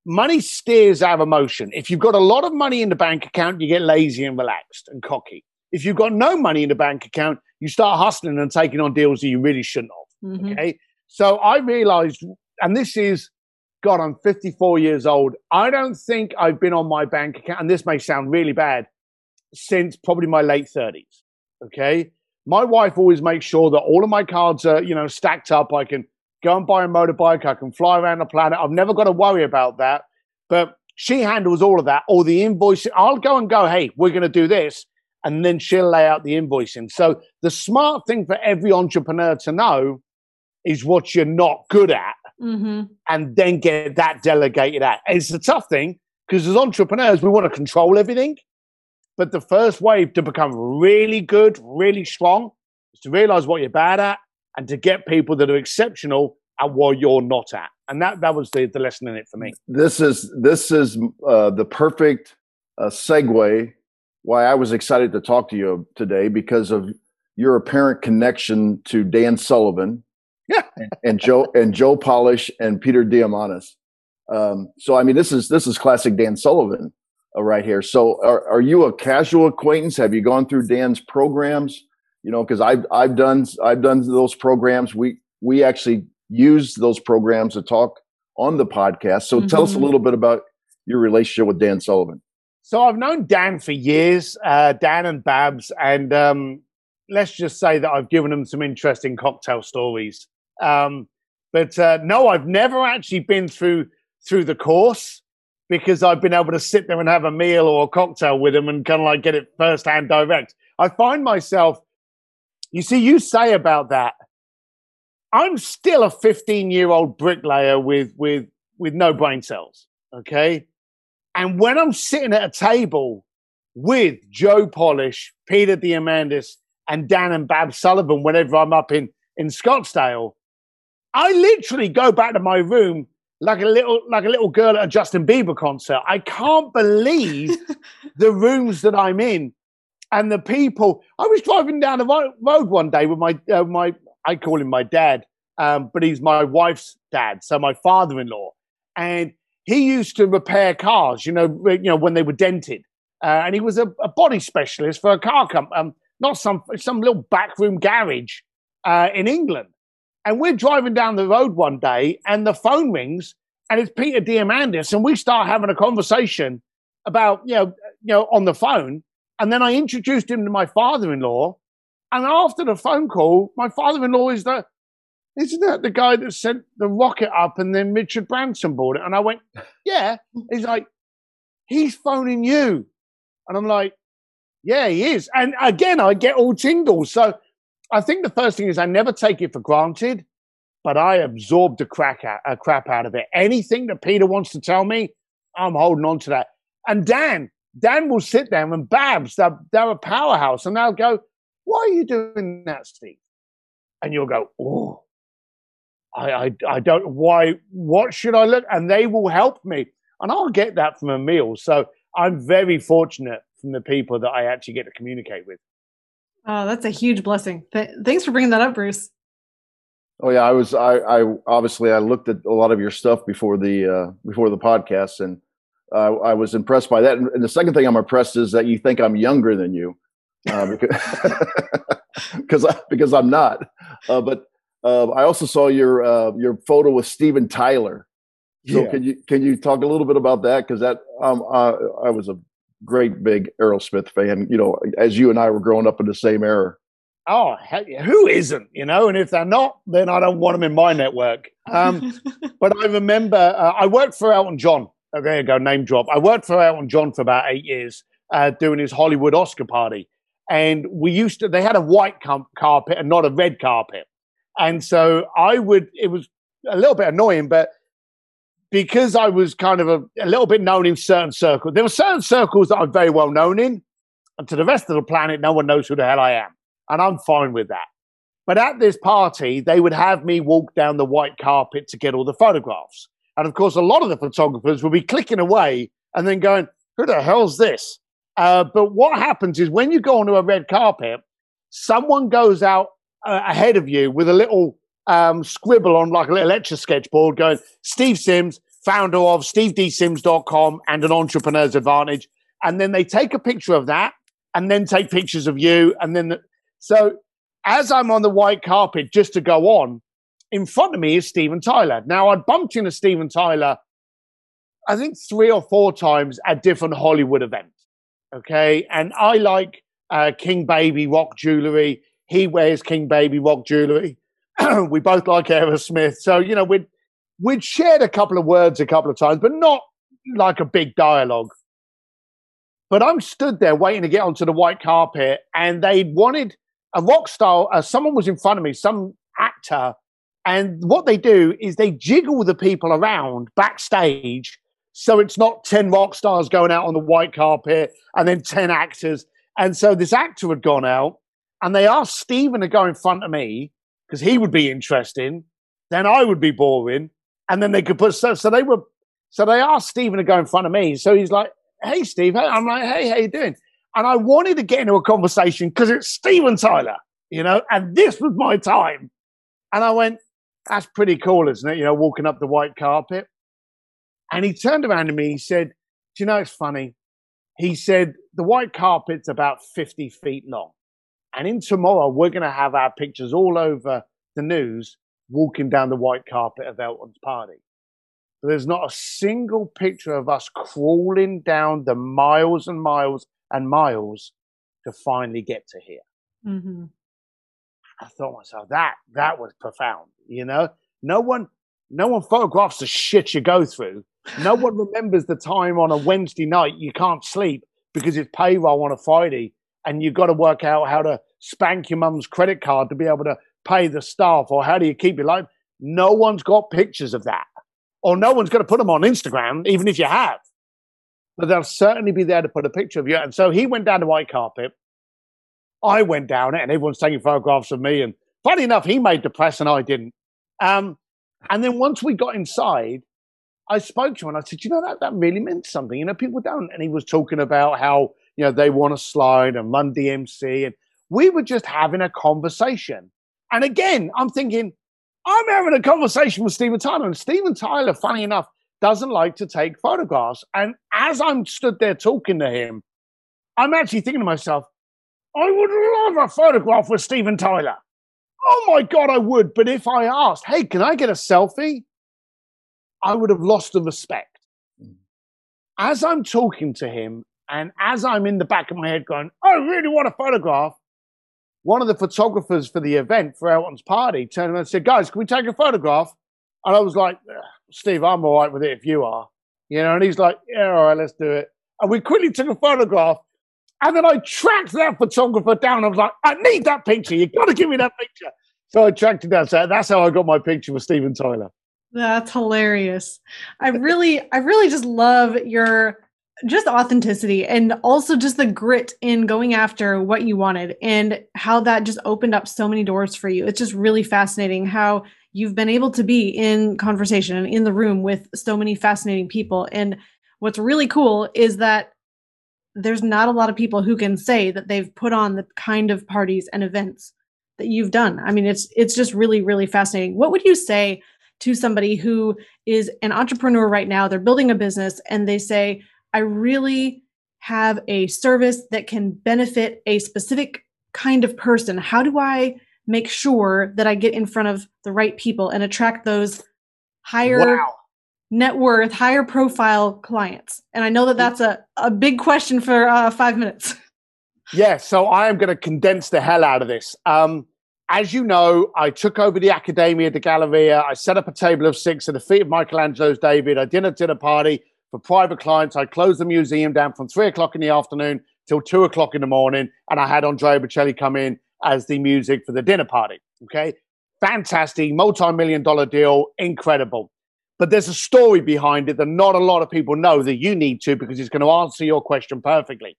money steers our emotion. If you've got a lot of money in the bank account, you get lazy and relaxed and cocky. If you've got no money in the bank account, you start hustling and taking on deals that you really shouldn't have. Mm-hmm. Okay. So I realized, and this is, God, I'm 54 years old. I don't think I've been on my bank account, and this may sound really bad, since probably my late 30s. Okay. My wife always makes sure that all of my cards are, you know, stacked up. I can go and buy a motorbike. I can fly around the planet. I've never got to worry about that. But she handles all of that, all the invoicing. I'll go and go, hey, we're going to do this. And then she'll lay out the invoicing. So the smart thing for every entrepreneur to know is what you're not good at mm-hmm. and then get that delegated out. It's a tough thing because as entrepreneurs, we want to control everything. But the first way to become really good, really strong, is to realize what you're bad at and to get people that are exceptional at what you're not at. And that that was the, the lesson in it for me. This is this is uh, the perfect uh, segue why I was excited to talk to you today because of your apparent connection to Dan Sullivan, yeah, and, and Joe and Joe Polish and Peter Diamandis. Um, so I mean, this is this is classic Dan Sullivan uh, right here. So are, are you a casual acquaintance? Have you gone through Dan's programs? You know, because I've I've done I've done those programs. We we actually use those programs to talk on the podcast. So mm-hmm. tell us a mm-hmm. little bit about your relationship with Dan Sullivan. So I've known Dan for years, uh, Dan and Babs, and um, let's just say that I've given them some interesting cocktail stories. Um, but uh, no, I've never actually been through through the course because I've been able to sit there and have a meal or a cocktail with them and kind of like get it firsthand direct. I find myself, you see, you say about that. I'm still a 15 year old bricklayer with with with no brain cells. Okay, and when I'm sitting at a table with Joe Polish, Peter Diamandis, and Dan and Bab Sullivan, whenever I'm up in in Scottsdale, I literally go back to my room like a little like a little girl at a Justin Bieber concert. I can't believe the rooms that I'm in and the people. I was driving down the road one day with my uh, my I call him my dad, um, but he's my wife's dad, so my father-in-law, and he used to repair cars. You know, you know when they were dented, uh, and he was a, a, body specialist for a car company, um, not some some little backroom garage uh, in England. And we're driving down the road one day, and the phone rings, and it's Peter Diamandis, and we start having a conversation about you know you know on the phone, and then I introduced him to my father-in-law, and after the phone call, my father-in-law is the isn't that the guy that sent the rocket up and then Richard Branson bought it? And I went, yeah. He's like, he's phoning you. And I'm like, yeah, he is. And again, I get all tingles. So I think the first thing is I never take it for granted, but I absorb the crack out, uh, crap out of it. Anything that Peter wants to tell me, I'm holding on to that. And Dan, Dan will sit there and Babs, they're, they're a powerhouse, and they'll go, Why are you doing that, Steve? And you'll go, Oh, I, I, I don't, why, what should I look? And they will help me. And I'll get that from a meal. So I'm very fortunate from the people that I actually get to communicate with. Oh, that's a huge blessing. Th- thanks for bringing that up, Bruce. Oh yeah, I was. I, I obviously I looked at a lot of your stuff before the uh, before the podcast, and uh, I was impressed by that. And the second thing I'm impressed is that you think I'm younger than you, uh, because because, I, because I'm not. Uh, but uh, I also saw your uh, your photo with Steven Tyler. So yeah. can you can you talk a little bit about that? Because that um, I was a great big Aerosmith fan. You know, as you and I were growing up in the same era. Oh, who isn't? You know, and if they're not, then I don't want them in my network. Um, but I remember uh, I worked for Elton John. Oh, there you go, name drop. I worked for Elton John for about eight years, uh, doing his Hollywood Oscar party, and we used to. They had a white com- carpet and not a red carpet, and so I would. It was a little bit annoying, but because I was kind of a, a, little bit known in certain circles, there were certain circles that I'm very well known in, and to the rest of the planet, no one knows who the hell I am. And I'm fine with that. But at this party, they would have me walk down the white carpet to get all the photographs. And of course, a lot of the photographers would be clicking away and then going, Who the hell's this? Uh, but what happens is when you go onto a red carpet, someone goes out uh, ahead of you with a little um, scribble on like a little etch a sketch board going, Steve Sims, founder of stevedsims.com and an entrepreneur's advantage. And then they take a picture of that and then take pictures of you. And then, the, so as I'm on the white carpet just to go on, in front of me is Steven Tyler. Now, I'd bumped into Steven Tyler, I think three or four times at different Hollywood events. Okay. And I like uh, King Baby rock jewelry. He wears King Baby rock jewelry. we both like Aerosmith. So, you know, we'd, we'd shared a couple of words a couple of times, but not like a big dialogue. But I'm stood there waiting to get onto the white carpet, and they wanted a rock star. Uh, someone was in front of me, some actor, and what they do is they jiggle the people around backstage, so it's not ten rock stars going out on the white carpet and then ten actors. And so this actor had gone out, and they asked Steven to go in front of me because he would be interesting. Then I would be boring, and then they could put so. So they were. So they asked Steven to go in front of me. So he's like, "Hey, Steve." I'm like, "Hey, how you doing?" And I wanted to get into a conversation because it's Steven Tyler, you know, and this was my time. And I went, "That's pretty cool, isn't it?" You know, walking up the white carpet. And he turned around to me. He said, "Do you know it's funny?" He said, "The white carpet's about 50 feet long." And in tomorrow, we're going to have our pictures all over the news walking down the white carpet of Elton's party. There's not a single picture of us crawling down the miles and miles and miles to finally get to here. Mm-hmm. I thought myself that that was profound. You know, no one, no one photographs the shit you go through. No one remembers the time on a Wednesday night you can't sleep because it's payroll on a Friday and you've got to work out how to spank your mum's credit card to be able to pay the staff or how do you keep your life? No one's got pictures of that. Or no one's going to put them on Instagram, even if you have. But they'll certainly be there to put a picture of you. And so he went down the white carpet. I went down it and everyone's taking photographs of me. And funny enough, he made the press and I didn't. Um, and then once we got inside, I spoke to him and I said, you know, that, that really meant something. You know, people don't. And he was talking about how, you know, they want to slide and Run-DMC. And we were just having a conversation. And again, I'm thinking, I'm having a conversation with Steven Tyler. And Steven Tyler, funny enough, doesn't like to take photographs. And as I'm stood there talking to him, I'm actually thinking to myself, I would love a photograph with Steven Tyler. Oh my God, I would. But if I asked, hey, can I get a selfie? I would have lost the respect. Mm. As I'm talking to him, and as I'm in the back of my head going, I really want a photograph, one of the photographers for the event for Elton's party turned around and said, Guys, can we take a photograph? And I was like, Steve, I'm all right with it if you are. You know, and he's like, Yeah, all right, let's do it. And we quickly took a photograph. And then I tracked that photographer down. I was like, I need that picture. You've got to give me that picture. So I tracked it down. So that's how I got my picture with Steven Tyler. That's hilarious. I really, I really just love your just authenticity and also just the grit in going after what you wanted and how that just opened up so many doors for you. It's just really fascinating how you've been able to be in conversation and in the room with so many fascinating people. And what's really cool is that there's not a lot of people who can say that they've put on the kind of parties and events that you've done. I mean, it's it's just really really fascinating. What would you say to somebody who is an entrepreneur right now? They're building a business and they say, I really have a service that can benefit a specific kind of person. How do I make sure that I get in front of the right people and attract those higher wow. net worth, higher profile clients? And I know that that's a, a big question for uh, five minutes. Yeah, so I am going to condense the hell out of this. Um, as you know, I took over the Accademia di Galleria. I set up a table of six at the feet of Michelangelo's David. I did a dinner party for private clients. I closed the museum down from three o'clock in the afternoon till two o'clock in the morning, and I had Andrea Bocelli come in as the music for the dinner party. Okay, fantastic, multi-million dollar deal, incredible. But there's a story behind it that not a lot of people know that you need to because it's going to answer your question perfectly.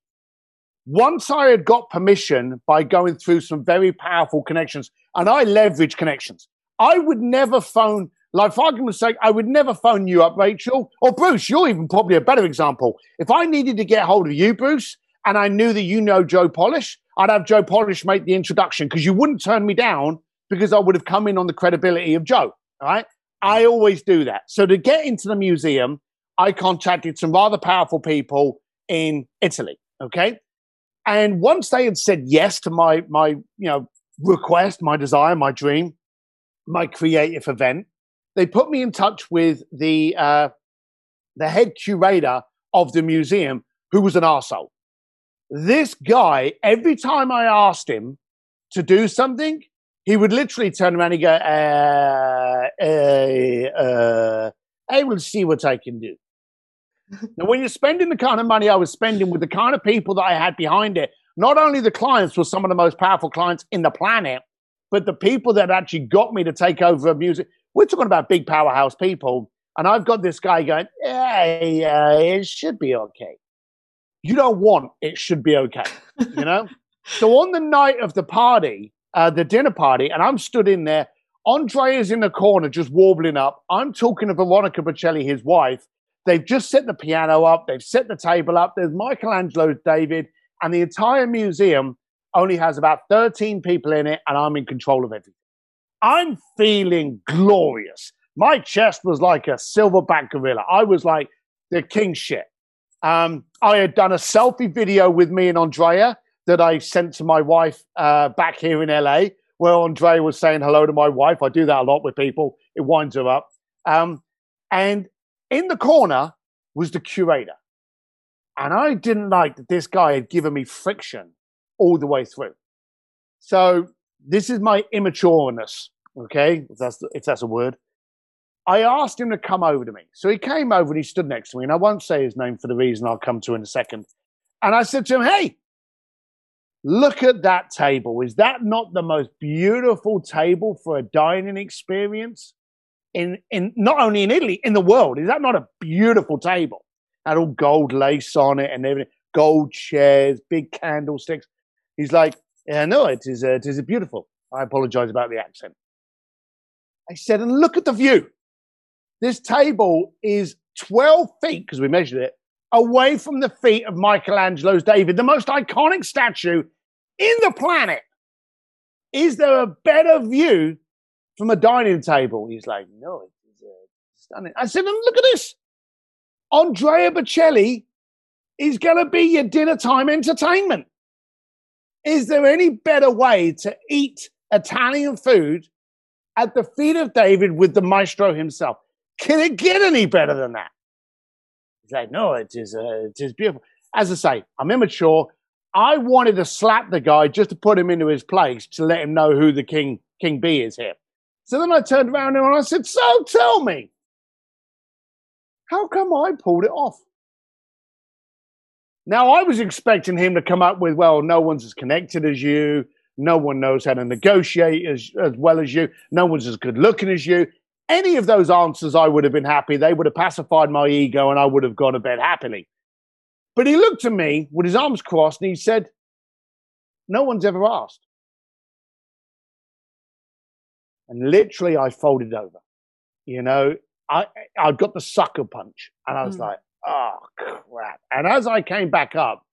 Once I had got permission by going through some very powerful connections, and I leverage connections, I would never phone like, for argument's sake, I would never phone you up, Rachel, or Bruce. You're even probably a better example. If I needed to get hold of you, Bruce, and I knew that you know Joe Polish, I'd have Joe Polish make the introduction because you wouldn't turn me down because I would have come in on the credibility of Joe. All right. I always do that. So to get into the museum, I contacted some rather powerful people in Italy. Okay. And once they had said yes to my my you know request, my desire, my dream, my creative event, they put me in touch with the uh, the head curator of the museum, who was an arsehole. This guy, every time I asked him to do something, he would literally turn around and go, uh, uh, uh, I will see what I can do. now, when you're spending the kind of money I was spending with the kind of people that I had behind it, not only the clients were some of the most powerful clients in the planet, but the people that actually got me to take over music. We're talking about big powerhouse people. And I've got this guy going, hey, uh, it should be okay. You don't want it should be okay, you know? so on the night of the party, uh, the dinner party, and I'm stood in there, Andre is in the corner just warbling up. I'm talking to Veronica Bocelli, his wife. They've just set the piano up, they've set the table up. There's Michelangelo's David, and the entire museum only has about 13 people in it, and I'm in control of everything. I'm feeling glorious. My chest was like a silverback gorilla. I was like the king shit. Um, I had done a selfie video with me and Andrea that I sent to my wife uh, back here in LA, where Andrea was saying hello to my wife. I do that a lot with people, it winds her up. Um, and in the corner was the curator. And I didn't like that this guy had given me friction all the way through. So this is my immatureness, okay? If that's, if that's a word. I asked him to come over to me. So he came over and he stood next to me, and I won't say his name for the reason I'll come to in a second. And I said to him, Hey, look at that table. Is that not the most beautiful table for a dining experience? In, in not only in Italy, in the world. Is that not a beautiful table? Had all gold lace on it and everything, gold chairs, big candlesticks. He's like, yeah, no, it is, uh, it is beautiful. I apologize about the accent. I said, and look at the view. This table is 12 feet, because we measured it, away from the feet of Michelangelo's David, the most iconic statue in the planet. Is there a better view from a dining table? He's like, no, it's uh, stunning. I said, and look at this. Andrea Bocelli is going to be your dinner time entertainment. Is there any better way to eat Italian food at the feet of David with the maestro himself? Can it get any better than that? He's like, no, it is, uh, it is beautiful. As I say, I'm immature. I wanted to slap the guy just to put him into his place to let him know who the king King B is here. So then I turned around and I said, "So tell me, how come I pulled it off?" Now I was expecting him to come up with, "Well, no one's as connected as you. No one knows how to negotiate as, as well as you. No one's as good looking as you." Any of those answers, I would have been happy. They would have pacified my ego, and I would have gone to bed happily. But he looked at me with his arms crossed and he said, No one's ever asked. And literally, I folded over. You know, I, I got the sucker punch and I was mm. like, Oh, crap. And as I came back up,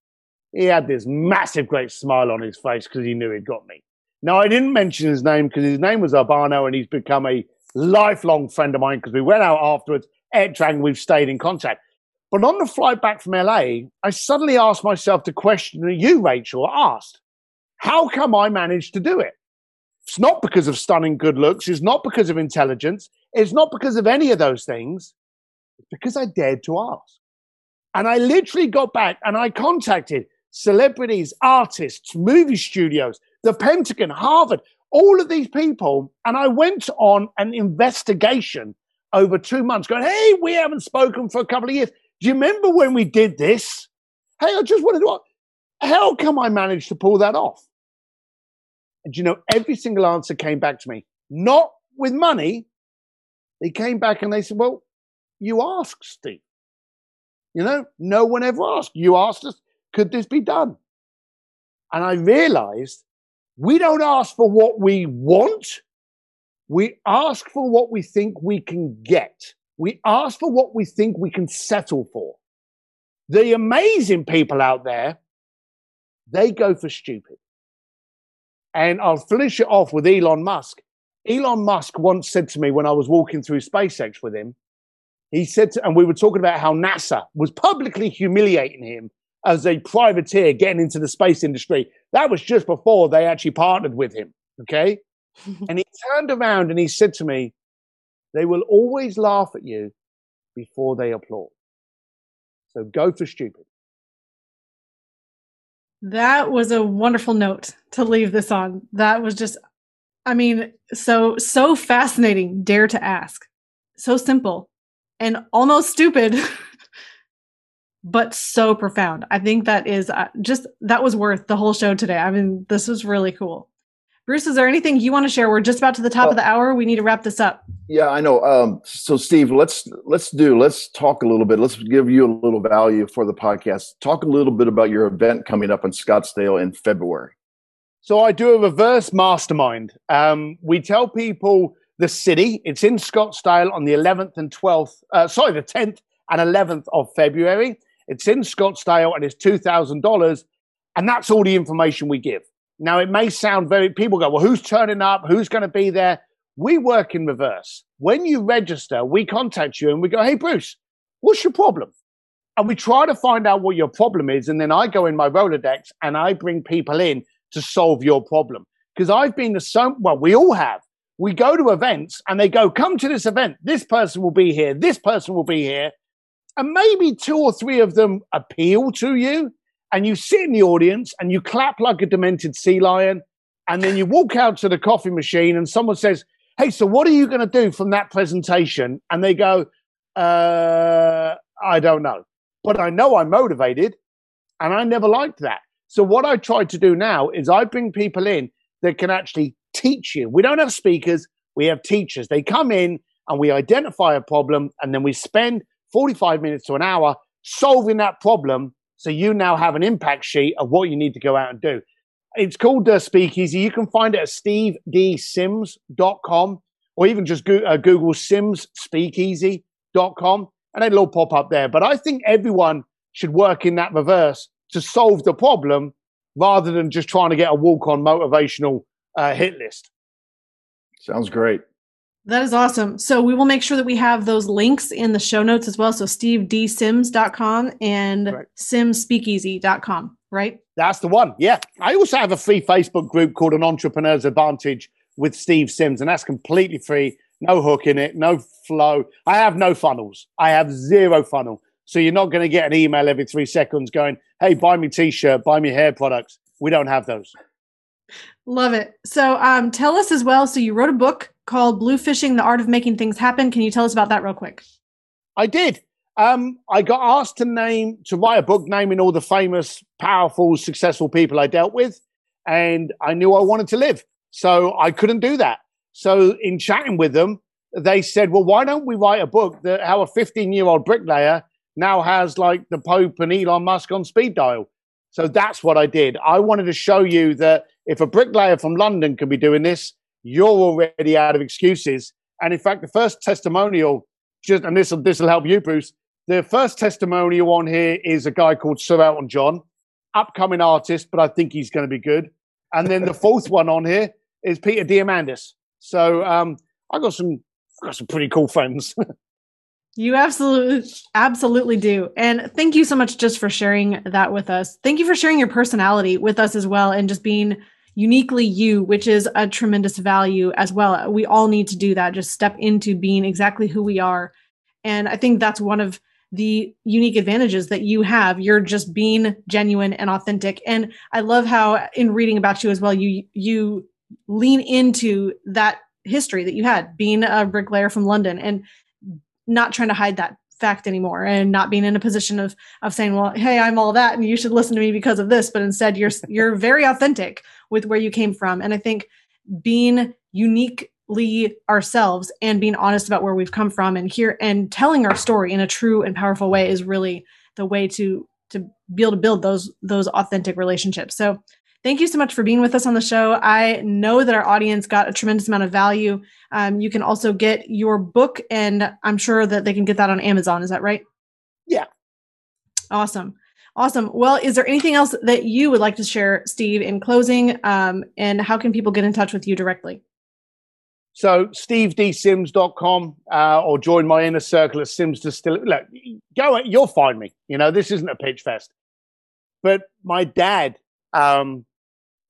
he had this massive, great smile on his face because he knew he'd got me. Now, I didn't mention his name because his name was Urbano and he's become a lifelong friend of mine because we went out afterwards, ate, drank, we've stayed in contact. But on the flight back from LA, I suddenly asked myself the question that you, Rachel, asked How come I managed to do it? It's not because of stunning good looks, it's not because of intelligence, it's not because of any of those things. It's because I dared to ask. And I literally got back and I contacted celebrities, artists, movie studios, the Pentagon, Harvard, all of these people. And I went on an investigation over two months going, hey, we haven't spoken for a couple of years. Do you remember when we did this? Hey, I just wanted to. How come I managed to pull that off? And you know, every single answer came back to me, not with money. They came back and they said, Well, you asked, Steve. You know, no one ever asked. You asked us, could this be done? And I realized we don't ask for what we want. We ask for what we think we can get. We ask for what we think we can settle for. The amazing people out there, they go for stupid. And I'll finish it off with Elon Musk. Elon Musk once said to me when I was walking through SpaceX with him, he said, to, and we were talking about how NASA was publicly humiliating him as a privateer getting into the space industry. That was just before they actually partnered with him. Okay. and he turned around and he said to me, they will always laugh at you before they applaud. So go for stupid. That was a wonderful note to leave this on. That was just, I mean, so, so fascinating. Dare to ask. So simple and almost stupid, but so profound. I think that is uh, just, that was worth the whole show today. I mean, this was really cool. Bruce, is there anything you want to share? We're just about to the top well, of the hour. We need to wrap this up. Yeah, I know. Um, so, Steve, let's let's do let's talk a little bit. Let's give you a little value for the podcast. Talk a little bit about your event coming up in Scottsdale in February. So, I do a reverse mastermind. Um, we tell people the city. It's in Scottsdale on the 11th and 12th. Uh, sorry, the 10th and 11th of February. It's in Scottsdale and it's two thousand dollars, and that's all the information we give. Now, it may sound very, people go, well, who's turning up? Who's going to be there? We work in reverse. When you register, we contact you and we go, hey, Bruce, what's your problem? And we try to find out what your problem is. And then I go in my Rolodex and I bring people in to solve your problem. Because I've been to so, well, we all have. We go to events and they go, come to this event. This person will be here. This person will be here. And maybe two or three of them appeal to you and you sit in the audience and you clap like a demented sea lion, and then you walk out to the coffee machine and someone says, Hey, so what are you going to do from that presentation? And they go, uh, I don't know. But I know I'm motivated and I never liked that. So what I try to do now is I bring people in that can actually teach you. We don't have speakers, we have teachers. They come in and we identify a problem and then we spend 45 minutes to an hour solving that problem so you now have an impact sheet of what you need to go out and do. It's called uh, Speakeasy. You can find it at stevedsims.com or even just uh, Google Sims Speakeasy.com and it'll all pop up there. But I think everyone should work in that reverse to solve the problem rather than just trying to get a walk on motivational uh, hit list. Sounds great. That is awesome. So we will make sure that we have those links in the show notes as well. So stevedsims.com and right. simspeakeasy.com, right? That's the one. Yeah. I also have a free Facebook group called An Entrepreneur's Advantage with Steve Sims, and that's completely free. No hook in it, no flow. I have no funnels. I have zero funnel. So you're not going to get an email every three seconds going, hey, buy me t-shirt, buy me hair products. We don't have those. Love it. So um, tell us as well. So you wrote a book called Bluefishing: The Art of Making Things Happen. Can you tell us about that real quick? I did. Um, I got asked to name to write a book naming all the famous, powerful, successful people I dealt with, and I knew I wanted to live, so I couldn't do that. So in chatting with them, they said, "Well, why don't we write a book that how a 15 year old bricklayer now has like the Pope and Elon Musk on speed dial?" So that's what I did. I wanted to show you that if a bricklayer from London can be doing this, you're already out of excuses. And in fact, the first testimonial, just and this will this will help you, Bruce. The first testimonial on here is a guy called Sir Elton John, upcoming artist, but I think he's going to be good. And then the fourth one on here is Peter Diamandis. So um, I got some I got some pretty cool friends. You absolutely absolutely do. And thank you so much just for sharing that with us. Thank you for sharing your personality with us as well and just being uniquely you, which is a tremendous value as well. We all need to do that, just step into being exactly who we are. And I think that's one of the unique advantages that you have. You're just being genuine and authentic. And I love how in reading about you as well, you you lean into that history that you had being a bricklayer from London and not trying to hide that fact anymore and not being in a position of of saying well hey i'm all that and you should listen to me because of this but instead you're you're very authentic with where you came from and i think being uniquely ourselves and being honest about where we've come from and here and telling our story in a true and powerful way is really the way to to be able to build those those authentic relationships so Thank you so much for being with us on the show. I know that our audience got a tremendous amount of value. Um, you can also get your book, and I'm sure that they can get that on Amazon. Is that right? Yeah. Awesome. Awesome. Well, is there anything else that you would like to share, Steve, in closing? Um, and how can people get in touch with you directly? So stevedsims.com uh, or join my inner circle at Sims Distillery. Look, go, you'll find me. You know, this isn't a pitch fest. But my dad um,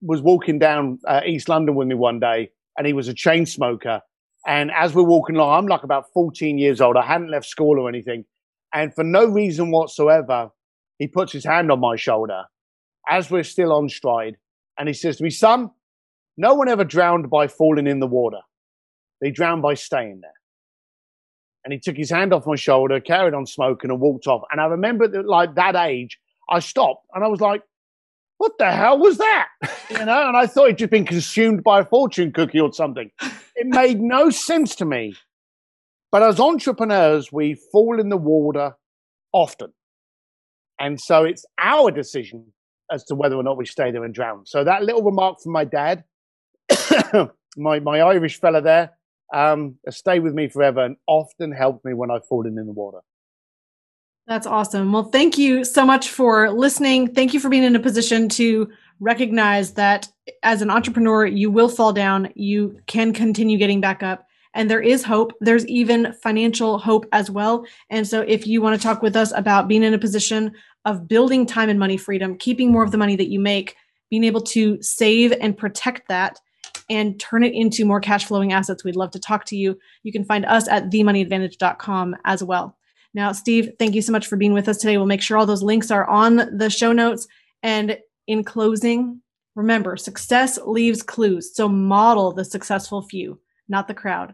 was walking down uh, East London with me one day and he was a chain smoker. And as we're walking along, I'm like about 14 years old. I hadn't left school or anything. And for no reason whatsoever, he puts his hand on my shoulder as we're still on stride. And he says to me, son, no one ever drowned by falling in the water. They drowned by staying there. And he took his hand off my shoulder, carried on smoking, and walked off. And I remember that, like that age, I stopped and I was like, what the hell was that? You know, and I thought he'd just been consumed by a fortune cookie or something. It made no sense to me. But as entrepreneurs, we fall in the water often. And so it's our decision as to whether or not we stay there and drown. So that little remark from my dad, my, my Irish fella there, um, stay with me forever and often helped me when I've fallen in the water. That's awesome. Well, thank you so much for listening. Thank you for being in a position to recognize that as an entrepreneur, you will fall down, you can continue getting back up. And there is hope. There's even financial hope as well. And so, if you want to talk with us about being in a position of building time and money freedom, keeping more of the money that you make, being able to save and protect that, and turn it into more cash flowing assets, we'd love to talk to you. You can find us at themoneyadvantage.com as well. Now, Steve, thank you so much for being with us today. We'll make sure all those links are on the show notes. And in closing, remember success leaves clues. So model the successful few, not the crowd,